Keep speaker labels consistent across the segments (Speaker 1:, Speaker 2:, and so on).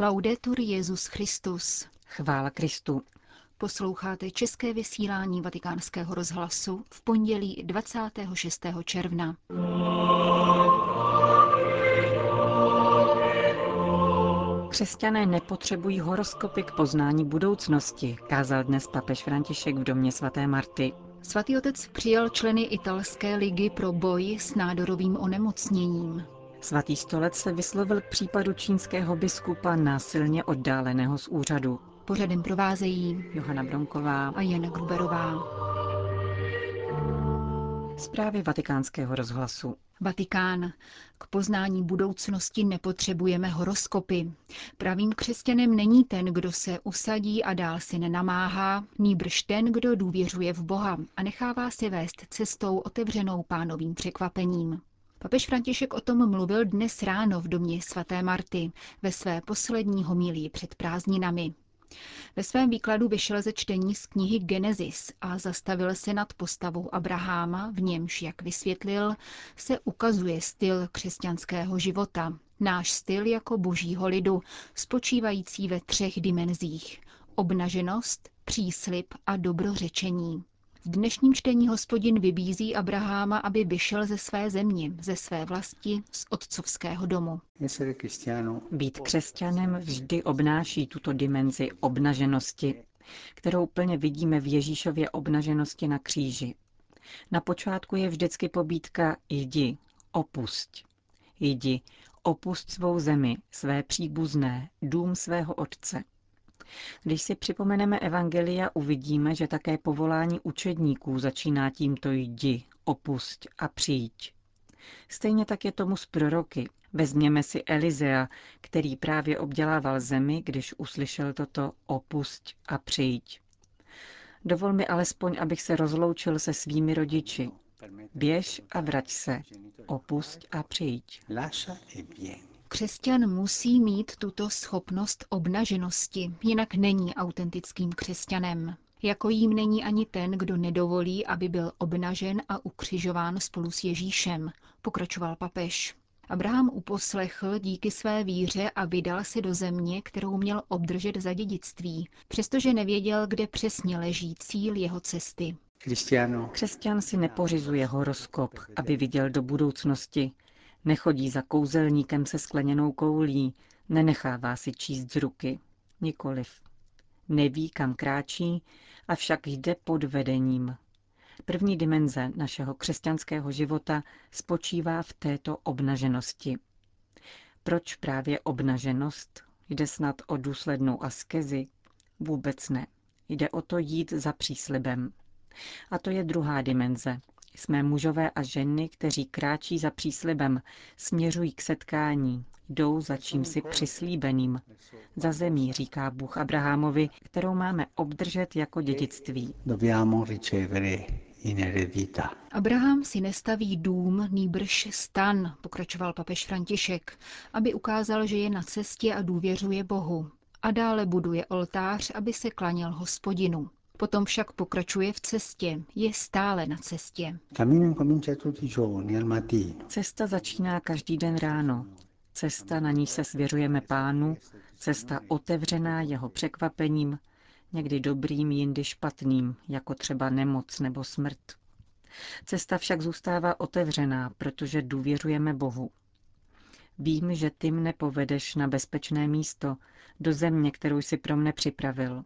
Speaker 1: Laudetur Jezus Christus.
Speaker 2: Chvála Kristu.
Speaker 1: Posloucháte české vysílání Vatikánského rozhlasu v pondělí 26. června.
Speaker 2: Křesťané nepotřebují horoskopy k poznání budoucnosti, kázal dnes papež František v domě svaté Marty.
Speaker 1: Svatý otec přijal členy italské ligy pro boj s nádorovým onemocněním.
Speaker 2: Svatý stolec se vyslovil k případu čínského biskupa násilně oddáleného z úřadu.
Speaker 1: Pořadem provázejí
Speaker 2: Johana Bronková
Speaker 1: a Jana Gruberová.
Speaker 2: Zprávy vatikánského rozhlasu.
Speaker 1: Vatikán. K poznání budoucnosti nepotřebujeme horoskopy. Pravým křesťanem není ten, kdo se usadí a dál si nenamáhá, nýbrž ten, kdo důvěřuje v Boha a nechává si vést cestou otevřenou pánovým překvapením. Papež František o tom mluvil dnes ráno v domě svaté Marty ve své poslední homilii před prázdninami. Ve svém výkladu vyšel ze čtení z knihy Genesis a zastavil se nad postavou Abraháma, v němž, jak vysvětlil, se ukazuje styl křesťanského života. Náš styl jako božího lidu, spočívající ve třech dimenzích. Obnaženost, příslip a dobrořečení. V dnešním čtení hospodin vybízí Abraháma, aby vyšel ze své země, ze své vlasti, z otcovského domu.
Speaker 2: Být křesťanem vždy obnáší tuto dimenzi obnaženosti, kterou plně vidíme v Ježíšově obnaženosti na kříži. Na počátku je vždycky pobídka jdi, opusť. Jdi, opust svou zemi, své příbuzné, dům svého otce. Když si připomeneme Evangelia, uvidíme, že také povolání učedníků začíná tímto jdi, opusť a přijď. Stejně tak je tomu s proroky. Vezměme si Elizea, který právě obdělával zemi, když uslyšel toto opusť a přijď. Dovol mi alespoň, abych se rozloučil se svými rodiči. Běž a vrať se, opusť a přijď.
Speaker 1: Křesťan musí mít tuto schopnost obnaženosti, jinak není autentickým křesťanem. Jako jím není ani ten, kdo nedovolí, aby byl obnažen a ukřižován spolu s Ježíšem, pokračoval papež. Abraham uposlechl díky své víře a vydal se do země, kterou měl obdržet za dědictví, přestože nevěděl, kde přesně leží cíl jeho cesty.
Speaker 2: Křesťan si nepořizuje horoskop, aby viděl do budoucnosti, Nechodí za kouzelníkem se skleněnou koulí, nenechává si číst z ruky. Nikoliv. Neví, kam kráčí, avšak jde pod vedením. První dimenze našeho křesťanského života spočívá v této obnaženosti. Proč právě obnaženost? Jde snad o důslednou askezi? Vůbec ne. Jde o to jít za příslibem. A to je druhá dimenze, jsme mužové a ženy, kteří kráčí za příslibem, směřují k setkání, jdou za čím si přislíbeným. Za zemí, říká Bůh Abrahamovi, kterou máme obdržet jako dědictví.
Speaker 1: Abraham si nestaví dům, nýbrž stan, pokračoval papež František, aby ukázal, že je na cestě a důvěřuje Bohu. A dále buduje oltář, aby se klaněl hospodinu. Potom však pokračuje v cestě, je stále na cestě.
Speaker 2: Cesta začíná každý den ráno. Cesta, na ní se svěřujeme pánu, cesta otevřená jeho překvapením, někdy dobrým, jindy špatným, jako třeba nemoc nebo smrt. Cesta však zůstává otevřená, protože důvěřujeme Bohu. Vím, že ty mne povedeš na bezpečné místo, do země, kterou si pro mne připravil.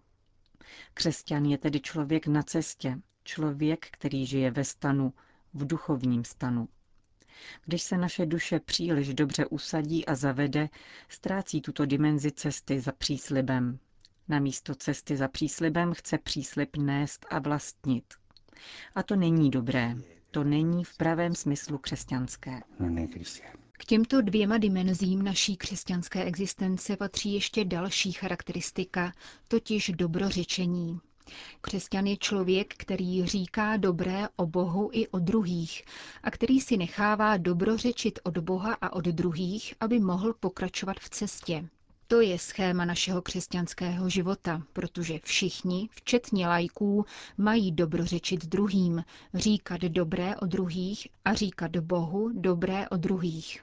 Speaker 2: Křesťan je tedy člověk na cestě, člověk, který žije ve stanu, v duchovním stanu. Když se naše duše příliš dobře usadí a zavede, ztrácí tuto dimenzi cesty za příslibem. Na místo cesty za příslibem chce příslib nést a vlastnit. A to není dobré. To není v pravém smyslu křesťanské.
Speaker 1: K těmto dvěma dimenzím naší křesťanské existence patří ještě další charakteristika, totiž dobrořečení. Křesťan je člověk, který říká dobré o Bohu i o druhých a který si nechává dobrořečit od Boha a od druhých, aby mohl pokračovat v cestě. To je schéma našeho křesťanského života, protože všichni, včetně lajků, mají dobrořečit druhým, říkat dobré o druhých a říkat Bohu dobré o druhých.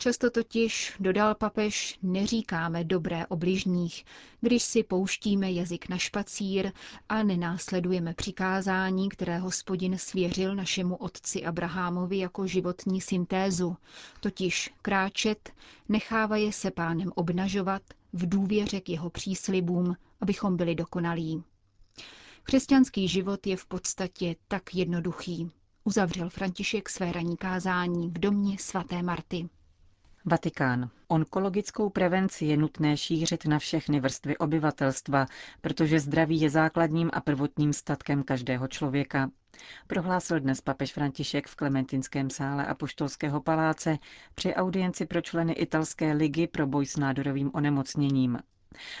Speaker 1: Často totiž, dodal papež, neříkáme dobré o bližních, když si pouštíme jazyk na špacír a nenásledujeme přikázání, které hospodin svěřil našemu otci Abrahamovi jako životní syntézu, totiž kráčet, nechávaje se pánem obnažovat v důvěře k jeho příslibům, abychom byli dokonalí. Křesťanský život je v podstatě tak jednoduchý. Uzavřel František své ranní kázání v domě svaté Marty.
Speaker 2: Vatikán. Onkologickou prevenci je nutné šířit na všechny vrstvy obyvatelstva, protože zdraví je základním a prvotním statkem každého člověka. Prohlásil dnes papež František v Klementinském sále Apoštolského paláce při audienci pro členy italské ligy pro boj s nádorovým onemocněním.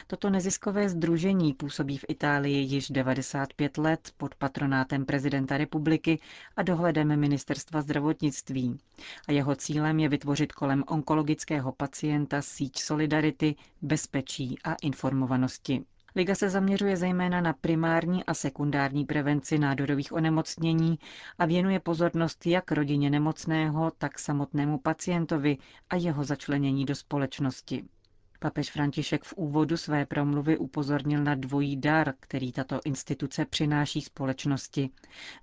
Speaker 2: Toto neziskové združení působí v Itálii již 95 let pod patronátem prezidenta republiky a dohledem ministerstva zdravotnictví. A jeho cílem je vytvořit kolem onkologického pacienta síť solidarity, bezpečí a informovanosti. Liga se zaměřuje zejména na primární a sekundární prevenci nádorových onemocnění a věnuje pozornost jak rodině nemocného, tak samotnému pacientovi a jeho začlenění do společnosti. Papež František v úvodu své promluvy upozornil na dvojí dar, který tato instituce přináší společnosti.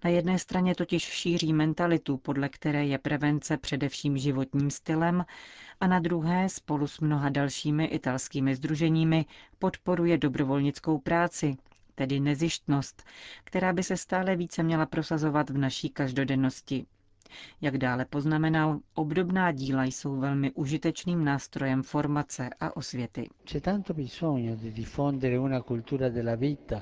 Speaker 2: Na jedné straně totiž šíří mentalitu, podle které je prevence především životním stylem, a na druhé spolu s mnoha dalšími italskými združeními podporuje dobrovolnickou práci, tedy nezištnost, která by se stále více měla prosazovat v naší každodennosti. Jak dále poznamenal, obdobná díla jsou velmi užitečným nástrojem formace a osvěty.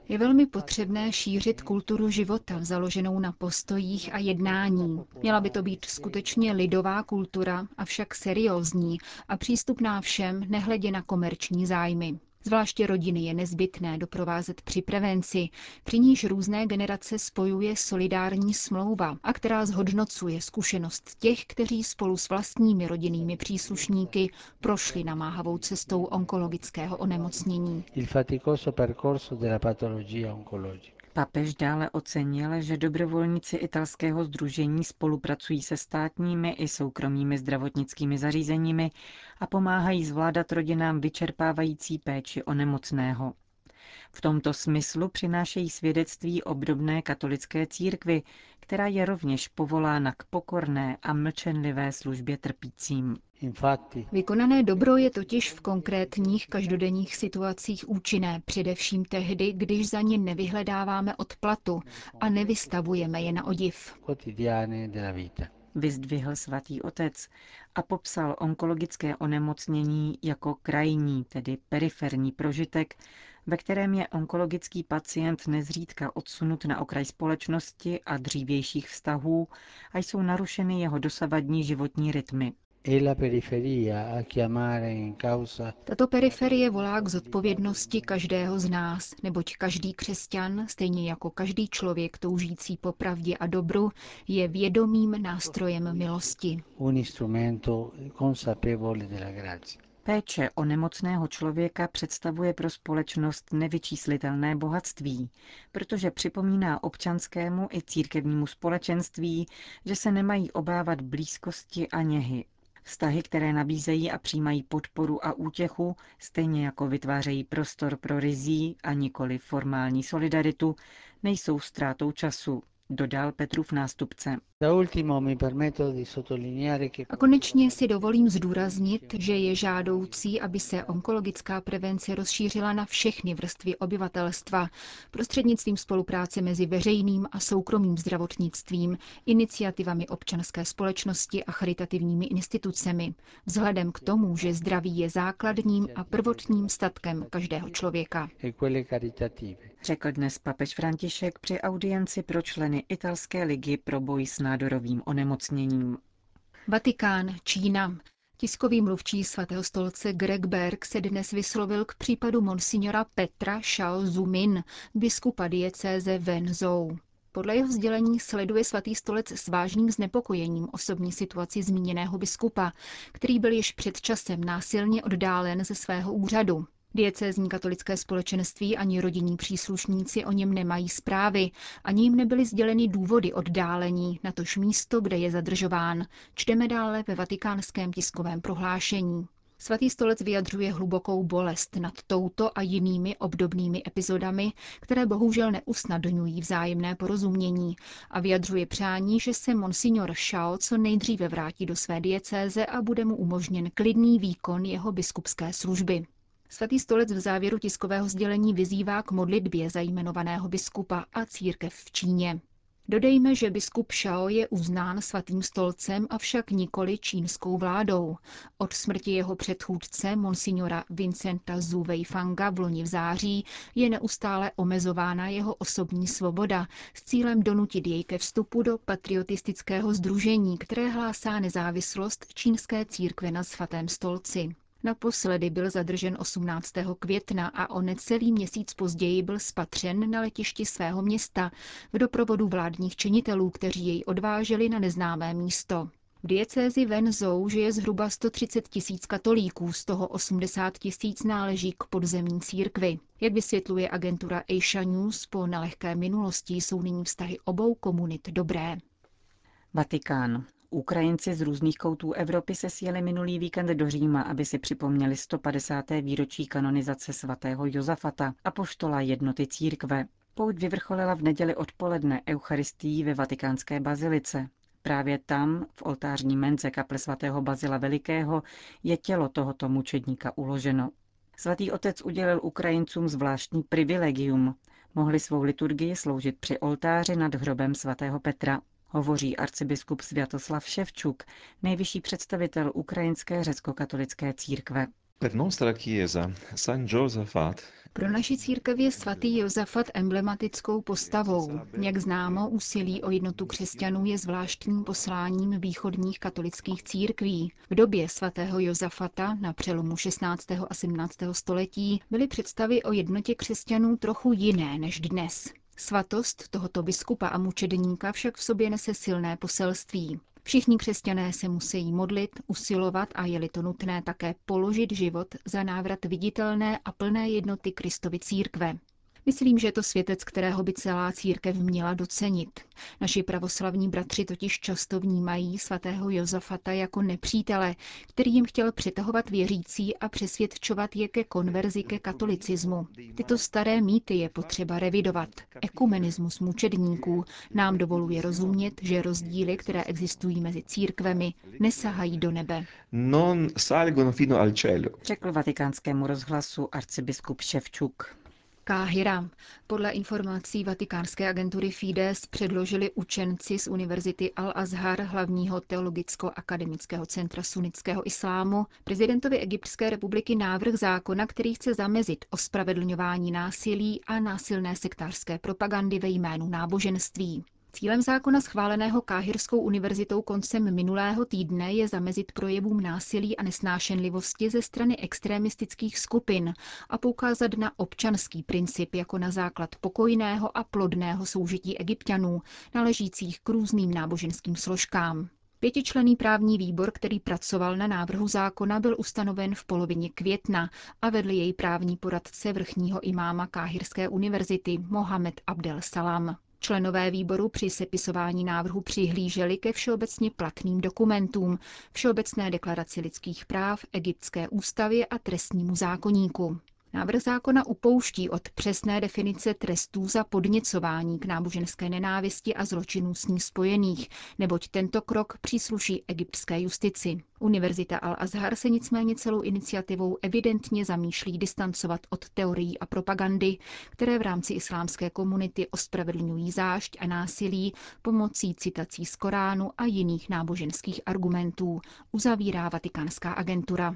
Speaker 1: Je velmi potřebné šířit kulturu života založenou na postojích a jednání. Měla by to být skutečně lidová kultura, avšak seriózní a přístupná všem, nehledě na komerční zájmy. Zvláště rodiny je nezbytné doprovázet při prevenci, při níž různé generace spojuje solidární smlouva a která zhodnocuje zkušenost těch, kteří spolu s vlastními rodinnými příslušníky prošli namáhavou cestou onkologického onemocnění. Il faticoso percorso della patologia
Speaker 2: oncologica. Papež dále ocenil, že dobrovolníci italského združení spolupracují se státními i soukromými zdravotnickými zařízeními a pomáhají zvládat rodinám vyčerpávající péči o nemocného. V tomto smyslu přinášejí svědectví obdobné katolické církvy, která je rovněž povolána k pokorné a mlčenlivé službě trpícím.
Speaker 1: Vykonané dobro je totiž v konkrétních každodenních situacích účinné, především tehdy, když za ně nevyhledáváme odplatu a nevystavujeme je na odiv.
Speaker 2: Vyzdvihl svatý otec a popsal onkologické onemocnění jako krajní, tedy periferní prožitek, ve kterém je onkologický pacient nezřídka odsunut na okraj společnosti a dřívějších vztahů a jsou narušeny jeho dosavadní životní rytmy.
Speaker 1: Tato periferie volá k zodpovědnosti každého z nás, neboť každý křesťan, stejně jako každý člověk toužící po pravdě a dobru, je vědomým nástrojem milosti.
Speaker 2: Péče o nemocného člověka představuje pro společnost nevyčíslitelné bohatství, protože připomíná občanskému i církevnímu společenství, že se nemají obávat blízkosti a něhy, Vztahy, které nabízejí a přijímají podporu a útěchu, stejně jako vytvářejí prostor pro rizí a nikoli formální solidaritu, nejsou ztrátou času, dodal Petrův nástupce.
Speaker 1: A konečně si dovolím zdůraznit, že je žádoucí, aby se onkologická prevence rozšířila na všechny vrstvy obyvatelstva prostřednictvím spolupráce mezi veřejným a soukromým zdravotnictvím, iniciativami občanské společnosti a charitativními institucemi, vzhledem k tomu, že zdraví je základním a prvotním statkem každého člověka. E
Speaker 2: Řekl dnes papež František při audienci pro členy italské ligy pro boj s nádorovým onemocněním.
Speaker 1: Vatikán, Čína. Tiskový mluvčí svatého stolce Greg Berg se dnes vyslovil k případu monsignora Petra Shao Zumin, biskupa diecéze Wenzhou. Podle jeho sdělení sleduje svatý stolec s vážným znepokojením osobní situaci zmíněného biskupa, který byl již před časem násilně oddálen ze svého úřadu. Diecézní katolické společenství ani rodinní příslušníci o něm nemají zprávy, ani jim nebyly sděleny důvody oddálení na tož místo, kde je zadržován. Čteme dále ve vatikánském tiskovém prohlášení. Svatý stolec vyjadřuje hlubokou bolest nad touto a jinými obdobnými epizodami, které bohužel neusnadňují vzájemné porozumění a vyjadřuje přání, že se monsignor Shao co nejdříve vrátí do své diecéze a bude mu umožněn klidný výkon jeho biskupské služby. Svatý stolec v závěru tiskového sdělení vyzývá k modlitbě za jmenovaného biskupa a církev v Číně. Dodejme, že biskup Shao je uznán svatým stolcem, avšak nikoli čínskou vládou. Od smrti jeho předchůdce, monsignora Vincenta Zhu Weifanga v loni v září, je neustále omezována jeho osobní svoboda s cílem donutit jej ke vstupu do patriotistického združení, které hlásá nezávislost čínské církve na svatém stolci. Naposledy byl zadržen 18. května a o necelý měsíc později byl spatřen na letišti svého města v doprovodu vládních činitelů, kteří jej odváželi na neznámé místo. V diecézi Venzou žije zhruba 130 tisíc katolíků, z toho 80 tisíc náleží k podzemní církvi. Jak vysvětluje agentura Asia News, po nelehké minulosti jsou nyní vztahy obou komunit dobré.
Speaker 2: Vatikán. Ukrajinci z různých koutů Evropy se sjeli minulý víkend do Říma, aby si připomněli 150. výročí kanonizace svatého Josafata a poštola jednoty církve. Pouť vyvrcholila v neděli odpoledne Eucharistií ve vatikánské bazilice. Právě tam, v oltářní mence kaple svatého Bazila Velikého, je tělo tohoto mučedníka uloženo. Svatý otec udělil Ukrajincům zvláštní privilegium. Mohli svou liturgii sloužit při oltáři nad hrobem svatého Petra hovoří arcibiskup Sviatoslav Ševčuk, nejvyšší představitel ukrajinské řecko-katolické církve.
Speaker 1: Pro naši církev je svatý Josafat emblematickou postavou. Jak známo, úsilí o jednotu křesťanů je zvláštním posláním východních katolických církví. V době svatého Josafata na přelomu 16. a 17. století byly představy o jednotě křesťanů trochu jiné než dnes. Svatost tohoto biskupa a mučedníka však v sobě nese silné poselství. Všichni křesťané se musí modlit, usilovat a je-li to nutné také položit život za návrat viditelné a plné jednoty Kristovy církve. Myslím, že je to světec, kterého by celá církev měla docenit. Naši pravoslavní bratři totiž často vnímají svatého Josafata jako nepřítele, který jim chtěl přitahovat věřící a přesvědčovat je ke konverzi ke katolicismu. Tyto staré mýty je potřeba revidovat. Ekumenismus mučedníků nám dovoluje rozumět, že rozdíly, které existují mezi církvemi, nesahají do nebe. Non salgono
Speaker 2: fino al cielo. Řekl vatikánskému rozhlasu arcibiskup Ševčuk.
Speaker 1: Káhira. Podle informací vatikánské agentury Fides předložili učenci z Univerzity Al-Azhar, hlavního teologicko-akademického centra sunnického islámu, prezidentovi Egyptské republiky návrh zákona, který chce zamezit ospravedlňování násilí a násilné sektářské propagandy ve jménu náboženství. Cílem zákona schváleného Káhirskou univerzitou koncem minulého týdne je zamezit projevům násilí a nesnášenlivosti ze strany extremistických skupin a poukázat na občanský princip jako na základ pokojného a plodného soužití egyptianů, náležících k různým náboženským složkám. Pětičlený právní výbor, který pracoval na návrhu zákona, byl ustanoven v polovině května a vedl jej právní poradce vrchního imáma Káhirské univerzity Mohamed Abdel Salam. Členové výboru při sepisování návrhu přihlíželi ke všeobecně platným dokumentům, Všeobecné deklaraci lidských práv, Egyptské ústavě a trestnímu zákoníku. Návrh zákona upouští od přesné definice trestů za podněcování k náboženské nenávisti a zločinů s ní spojených, neboť tento krok přísluší egyptské justici. Univerzita Al-Azhar se nicméně celou iniciativou evidentně zamýšlí distancovat od teorií a propagandy, které v rámci islámské komunity ospravedlňují zášť a násilí pomocí citací z Koránu a jiných náboženských argumentů, uzavírá vatikánská agentura.